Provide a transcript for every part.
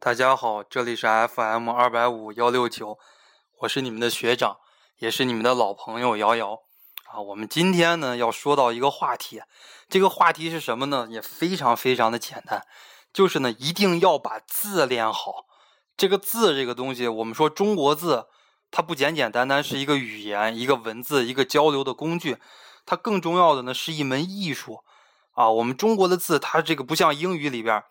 大家好，这里是 FM 二百五幺六九，我是你们的学长，也是你们的老朋友瑶瑶啊。我们今天呢要说到一个话题，这个话题是什么呢？也非常非常的简单，就是呢一定要把字练好。这个字这个东西，我们说中国字，它不简简单单是一个语言、一个文字、一个交流的工具，它更重要的呢是一门艺术啊。我们中国的字，它这个不像英语里边。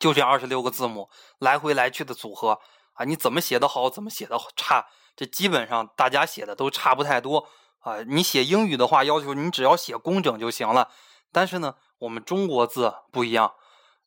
就这二十六个字母来回来去的组合啊，你怎么写的好，怎么写的差，这基本上大家写的都差不太多啊。你写英语的话，要求你只要写工整就行了。但是呢，我们中国字不一样，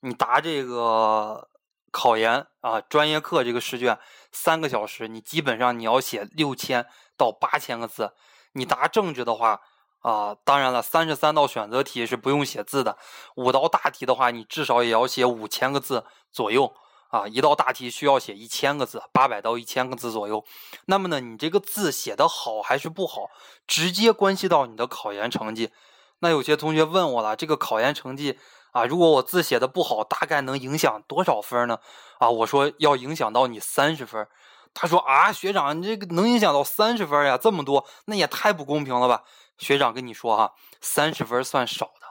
你答这个考研啊，专业课这个试卷三个小时，你基本上你要写六千到八千个字。你答政治的话。啊，当然了，三十三道选择题是不用写字的。五道大题的话，你至少也要写五千个字左右啊。一道大题需要写一千个字，八百到一千个字左右。那么呢，你这个字写的好还是不好，直接关系到你的考研成绩。那有些同学问我了，这个考研成绩啊，如果我字写的不好，大概能影响多少分呢？啊，我说要影响到你三十分。他说啊，学长，你这个能影响到三十分呀？这么多，那也太不公平了吧？学长跟你说哈，三十分算少的，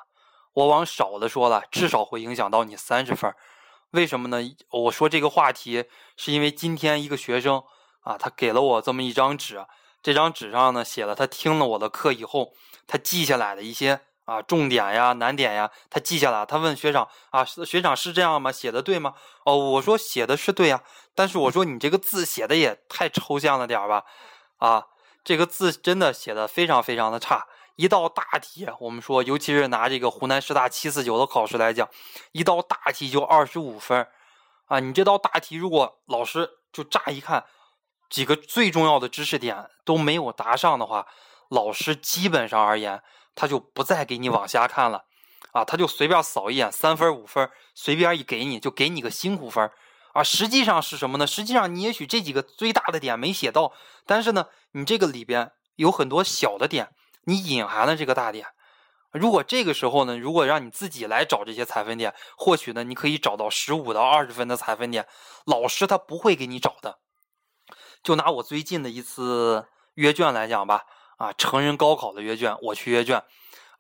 我往少的说了，至少会影响到你三十分。为什么呢？我说这个话题是因为今天一个学生啊，他给了我这么一张纸，这张纸上呢写了他听了我的课以后，他记下来的一些啊重点呀、难点呀，他记下来。他问学长啊，学长是这样吗？写的对吗？哦，我说写的是对呀，但是我说你这个字写的也太抽象了点吧？啊。这个字真的写的非常非常的差，一道大题，我们说，尤其是拿这个湖南师大七四九的考试来讲，一道大题就二十五分啊！你这道大题，如果老师就乍一看几个最重要的知识点都没有答上的话，老师基本上而言，他就不再给你往下看了啊，他就随便扫一眼，三分五分，随便一给你就给你个辛苦分啊，实际上是什么呢？实际上你也许这几个最大的点没写到，但是呢，你这个里边有很多小的点，你隐含了这个大点。如果这个时候呢，如果让你自己来找这些采分点，或许呢，你可以找到十五到二十分的采分点，老师他不会给你找的。就拿我最近的一次阅卷来讲吧，啊，成人高考的阅卷，我去阅卷，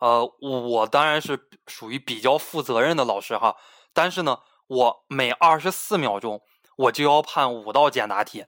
呃，我当然是属于比较负责任的老师哈，但是呢。我每二十四秒钟，我就要判五道简答题。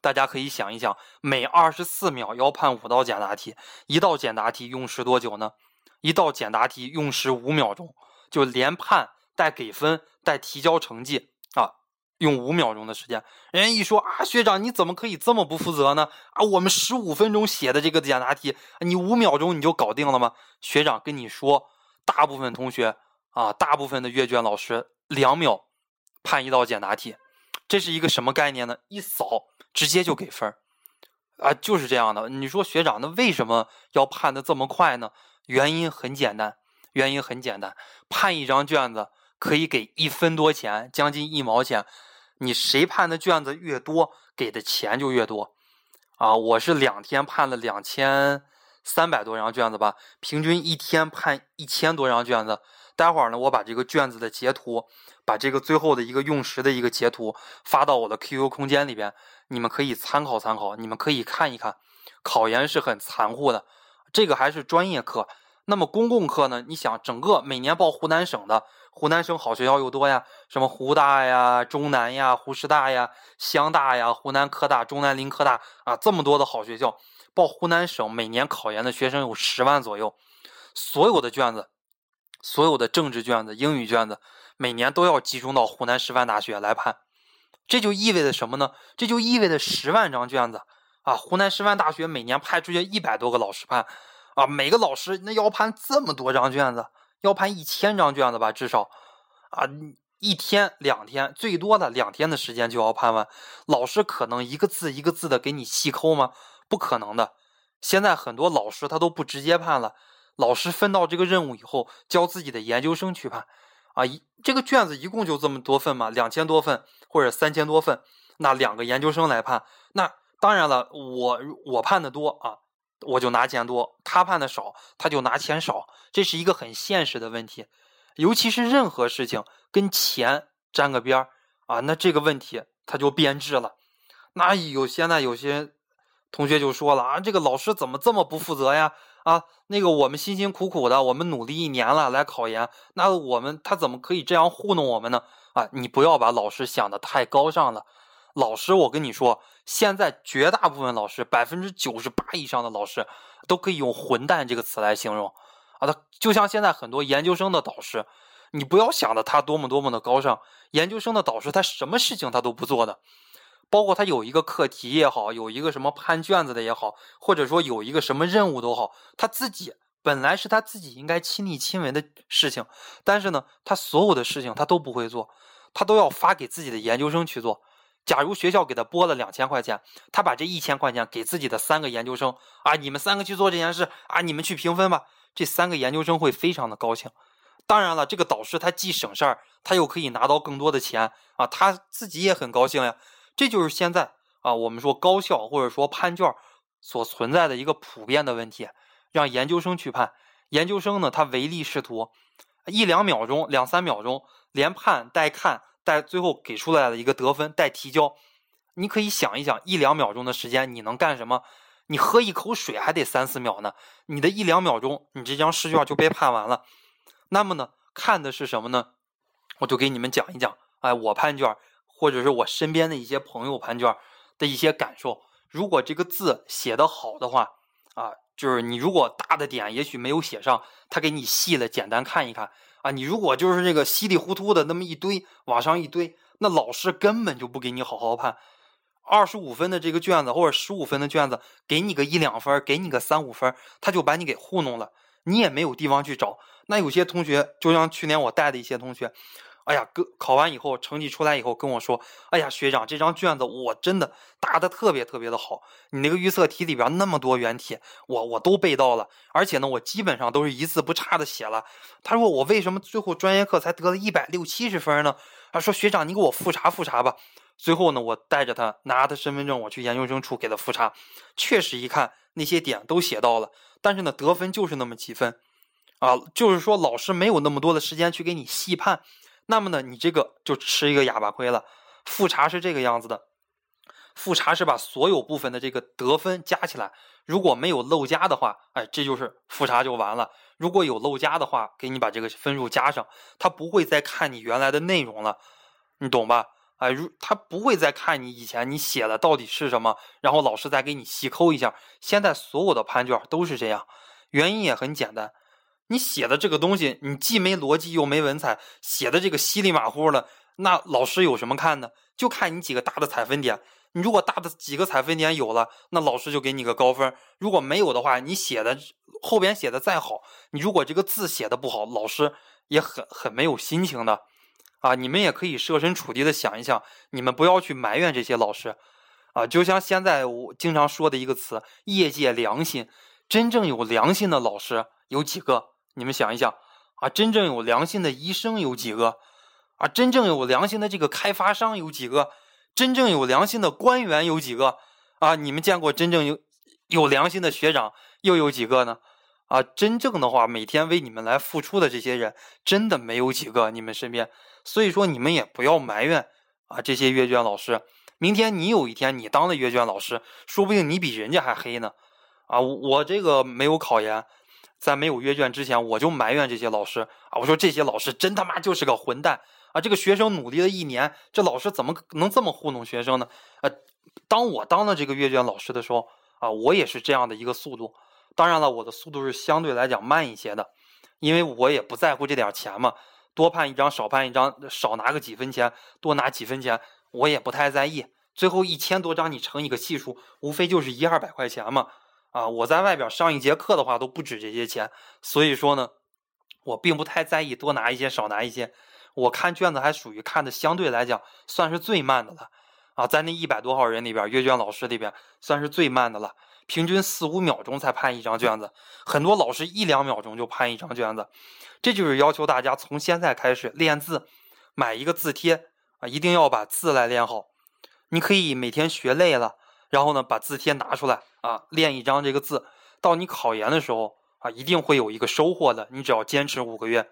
大家可以想一想，每二十四秒要判五道简答题，一道简答题用时多久呢？一道简答题用时五秒钟，就连判带给分带提交成绩啊，用五秒钟的时间。人家一说啊，学长你怎么可以这么不负责呢？啊，我们十五分钟写的这个简答题，你五秒钟你就搞定了吗？学长跟你说，大部分同学啊，大部分的阅卷老师。两秒判一道简答题，这是一个什么概念呢？一扫直接就给分儿啊，就是这样的。你说学长，那为什么要判的这么快呢？原因很简单，原因很简单，判一张卷子可以给一分多钱，将近一毛钱。你谁判的卷子越多，给的钱就越多啊！我是两天判了两千三百多张卷子吧，平均一天判一千多张卷子。待会儿呢，我把这个卷子的截图，把这个最后的一个用时的一个截图发到我的 QQ 空间里边，你们可以参考参考，你们可以看一看。考研是很残酷的，这个还是专业课。那么公共课呢？你想，整个每年报湖南省的，湖南省好学校又多呀，什么湖大呀、中南呀、湖师大呀、湘大呀、湖南科大、中南林科大啊，这么多的好学校，报湖南省每年考研的学生有十万左右，所有的卷子。所有的政治卷子、英语卷子，每年都要集中到湖南师范大学来判，这就意味着什么呢？这就意味着十万张卷子啊！湖南师范大学每年派出去一百多个老师判，啊，每个老师那要判这么多张卷子，要判一千张卷子吧，至少啊，一天两天，最多的两天的时间就要判完。老师可能一个字一个字的给你细抠吗？不可能的。现在很多老师他都不直接判了。老师分到这个任务以后，教自己的研究生去判，啊，一这个卷子一共就这么多份嘛，两千多份或者三千多份，那两个研究生来判，那当然了，我我判的多啊，我就拿钱多；他判的少，他就拿钱少。这是一个很现实的问题，尤其是任何事情跟钱沾个边儿啊，那这个问题它就变质了。那有现在有些同学就说了啊，这个老师怎么这么不负责呀？啊，那个我们辛辛苦苦的，我们努力一年了来考研，那我们他怎么可以这样糊弄我们呢？啊，你不要把老师想的太高尚了。老师，我跟你说，现在绝大部分老师，百分之九十八以上的老师，都可以用“混蛋”这个词来形容。啊，他就像现在很多研究生的导师，你不要想的他多么多么的高尚。研究生的导师，他什么事情他都不做的，包括他有一个课题也好，有一个什么判卷子的也好，或者说有一个什么任务都好，他自己本来是他自己应该亲力亲为的事情，但是呢，他所有的事情他都不会做，他都要发给自己的研究生去做。假如学校给他拨了两千块钱，他把这一千块钱给自己的三个研究生啊，你们三个去做这件事啊，你们去评分吧。这三个研究生会非常的高兴。当然了，这个导师他既省事儿，他又可以拿到更多的钱啊，他自己也很高兴呀。这就是现在啊，我们说高校或者说判卷所存在的一个普遍的问题，让研究生去判。研究生呢，他唯利是图，一两秒钟、两三秒钟，连判带看。带最后给出来的一个得分带提交，你可以想一想，一两秒钟的时间你能干什么？你喝一口水还得三四秒呢。你的一两秒钟，你这张试卷就被判完了。那么呢，看的是什么呢？我就给你们讲一讲，哎，我判卷，或者是我身边的一些朋友判卷的一些感受。如果这个字写的好的话，啊，就是你如果大的点也许没有写上，他给你细了，简单看一看。啊，你如果就是这个稀里糊涂的那么一堆往上一堆，那老师根本就不给你好好判。二十五分的这个卷子或者十五分的卷子，给你个一两分，给你个三五分，他就把你给糊弄了，你也没有地方去找。那有些同学，就像去年我带的一些同学。哎呀，跟考完以后，成绩出来以后跟我说：“哎呀，学长，这张卷子我真的答的特别特别的好。你那个预测题里边那么多原题，我我都背到了，而且呢，我基本上都是一字不差的写了。”他说：“我为什么最后专业课才得了一百六七十分呢？”他说：“学长，你给我复查复查吧。”最后呢，我带着他拿他身份证，我去研究生处给他复查，确实一看那些点都写到了，但是呢，得分就是那么几分，啊，就是说老师没有那么多的时间去给你细判。那么呢，你这个就吃一个哑巴亏了。复查是这个样子的，复查是把所有部分的这个得分加起来，如果没有漏加的话，哎，这就是复查就完了。如果有漏加的话，给你把这个分数加上，他不会再看你原来的内容了，你懂吧？哎，如他不会再看你以前你写的到底是什么，然后老师再给你细抠一下。现在所有的判卷都是这样，原因也很简单。你写的这个东西，你既没逻辑又没文采，写的这个稀里马虎的，那老师有什么看呢？就看你几个大的采分点。你如果大的几个采分点有了，那老师就给你个高分；如果没有的话，你写的后边写的再好，你如果这个字写的不好，老师也很很没有心情的。啊，你们也可以设身处地的想一想，你们不要去埋怨这些老师。啊，就像现在我经常说的一个词——业界良心。真正有良心的老师有几个？你们想一想啊，真正有良心的医生有几个？啊，真正有良心的这个开发商有几个？真正有良心的官员有几个？啊，你们见过真正有有良心的学长又有几个呢？啊，真正的话，每天为你们来付出的这些人，真的没有几个。你们身边，所以说你们也不要埋怨啊这些阅卷老师。明天你有一天你当了阅卷老师，说不定你比人家还黑呢。啊，我这个没有考研。在没有阅卷之前，我就埋怨这些老师啊！我说这些老师真他妈就是个混蛋啊！这个学生努力了一年，这老师怎么能这么糊弄学生呢？呃，当我当了这个阅卷老师的时候啊，我也是这样的一个速度。当然了，我的速度是相对来讲慢一些的，因为我也不在乎这点钱嘛，多判一张少判一张，少拿个几分钱，多拿几分钱，我也不太在意。最后一千多张你乘一个系数，无非就是一二百块钱嘛。啊，我在外边上一节课的话都不止这些钱，所以说呢，我并不太在意多拿一些少拿一些。我看卷子还属于看的相对来讲算是最慢的了。啊，在那一百多号人里边，阅卷老师里边算是最慢的了，平均四五秒钟才判一张卷子，很多老师一两秒钟就判一张卷子。这就是要求大家从现在开始练字，买一个字帖啊，一定要把字来练好。你可以每天学累了。然后呢，把字帖拿出来啊，练一张这个字，到你考研的时候啊，一定会有一个收获的。你只要坚持五个月，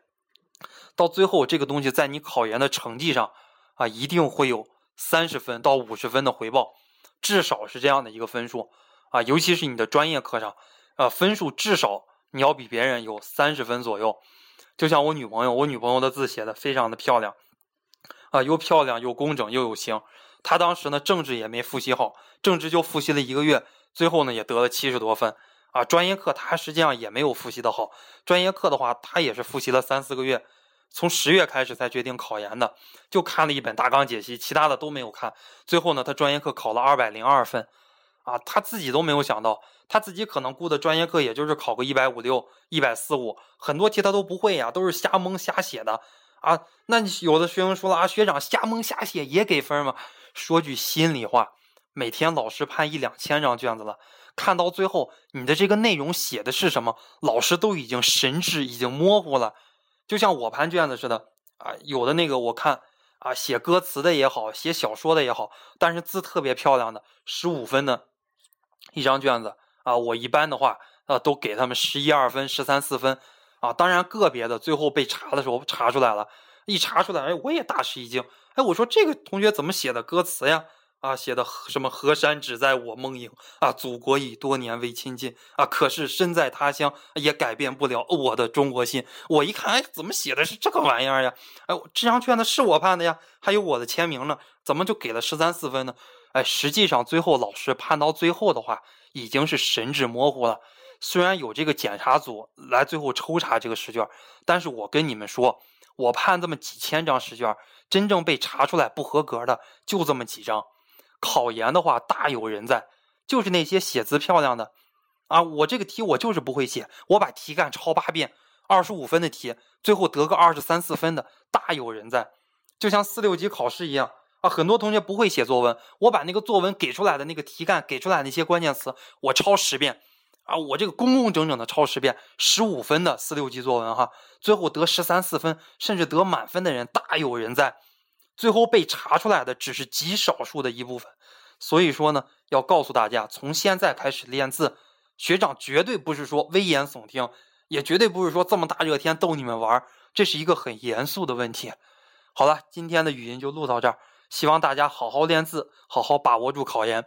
到最后这个东西在你考研的成绩上啊，一定会有三十分到五十分的回报，至少是这样的一个分数啊，尤其是你的专业课上，呃，分数至少你要比别人有三十分左右。就像我女朋友，我女朋友的字写的非常的漂亮，啊，又漂亮又工整又有型。她当时呢政治也没复习好，政治就复习了一个月，最后呢也得了七十多分。啊，专业课他实际上也没有复习的好，专业课的话他也是复习了三四个月，从十月开始才决定考研的，就看了一本大纲解析，其他的都没有看。最后呢，他专业课考了二百零二分，啊，他自己都没有想到。他自己可能估的专业课也就是考个一百五六、一百四五，很多题他都不会呀，都是瞎蒙瞎写的啊。那有的学生说了啊，学长瞎蒙瞎写也给分吗？说句心里话，每天老师判一两千张卷子了，看到最后你的这个内容写的是什么，老师都已经神志已经模糊了，就像我判卷子似的啊。有的那个我看啊，写歌词的也好，写小说的也好，但是字特别漂亮的，十五分的一张卷子。啊，我一般的话，啊，都给他们十一二分、十三四分，啊，当然个别的最后被查的时候查出来了，一查出来，哎，我也大吃一惊，哎，我说这个同学怎么写的歌词呀？啊，写的什么河山只在我梦萦，啊，祖国已多年未亲近，啊，可是身在他乡也改变不了我的中国心。我一看，哎，怎么写的是这个玩意儿呀？哎，这张卷子是我判的呀，还有我的签名呢，怎么就给了十三四分呢？哎，实际上最后老师判到最后的话。已经是神志模糊了。虽然有这个检查组来最后抽查这个试卷，但是我跟你们说，我判这么几千张试卷，真正被查出来不合格的就这么几张。考研的话大有人在，就是那些写字漂亮的啊。我这个题我就是不会写，我把题干抄八遍，二十五分的题，最后得个二十三四分的大有人在。就像四六级考试一样。啊，很多同学不会写作文，我把那个作文给出来的那个题干，给出来那些关键词，我抄十遍，啊，我这个工工整整的抄十遍，十五分的四六级作文哈，最后得十三四分，甚至得满分的人大有人在，最后被查出来的只是极少数的一部分，所以说呢，要告诉大家，从现在开始练字，学长绝对不是说危言耸听，也绝对不是说这么大热天逗你们玩，这是一个很严肃的问题。好了，今天的语音就录到这儿。希望大家好好练字，好好把握住考研。